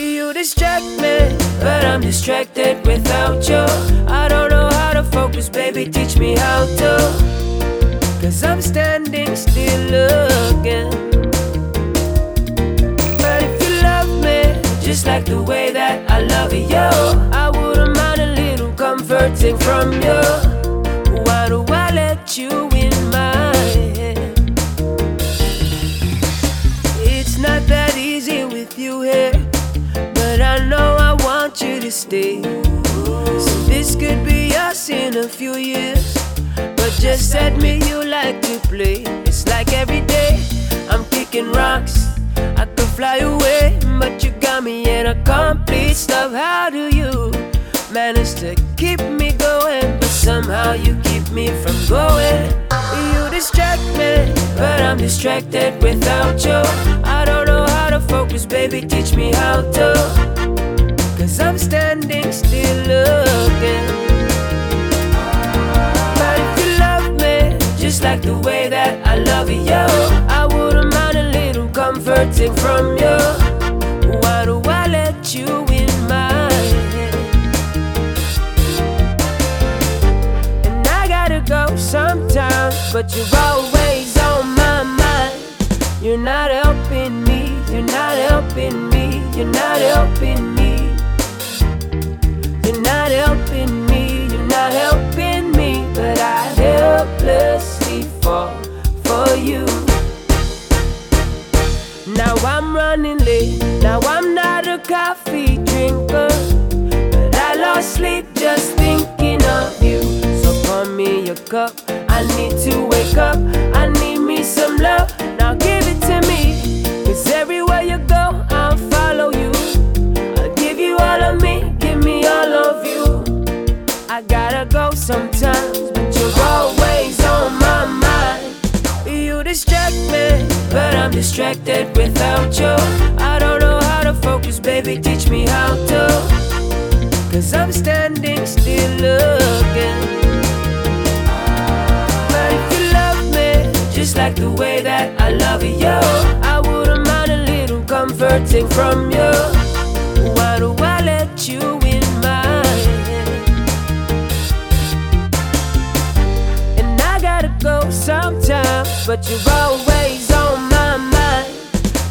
You distract me, but I'm distracted without you. I don't know how to focus, baby, teach me how to. Cause I'm standing still looking. But if you love me, just like the way that I love you, I wouldn't mind a little comforting from you. Why do I let you in my head? It's not that easy with you here, So this could be us in a few years. But just admit you like to play. It's like every day I'm kicking rocks. I could fly away, but you got me in a complete stop. How do you manage to keep me going? But somehow you keep me from going. You distract me, but I'm distracted without you. I don't know how to focus, baby, teach me how to. I love you, I wouldn't mind a little comforting from you. Why do I let you in my head? And I gotta go sometimes, but you're always on my mind. You're not helping me, you're not helping me, you're not helping me. Coffee drinker, but I lost sleep just thinking of you. So pour me a cup, I need to wake up, I need me some love, now give it to me. Cause everywhere you go, I'll follow you. I'll give you all of me, give me all of you. I gotta go sometimes, but you're always on my mind. You distract me, but I'm distracted without you. I baby, teach me how to. Cause I'm standing still looking. But if you love me, just like the way that I love you, I wouldn't mind a little comforting from you. Why do I let you in my head? And I gotta go sometimes, but you're always.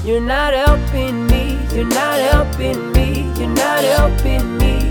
You're not helping me, you're not helping me, you're not helping me.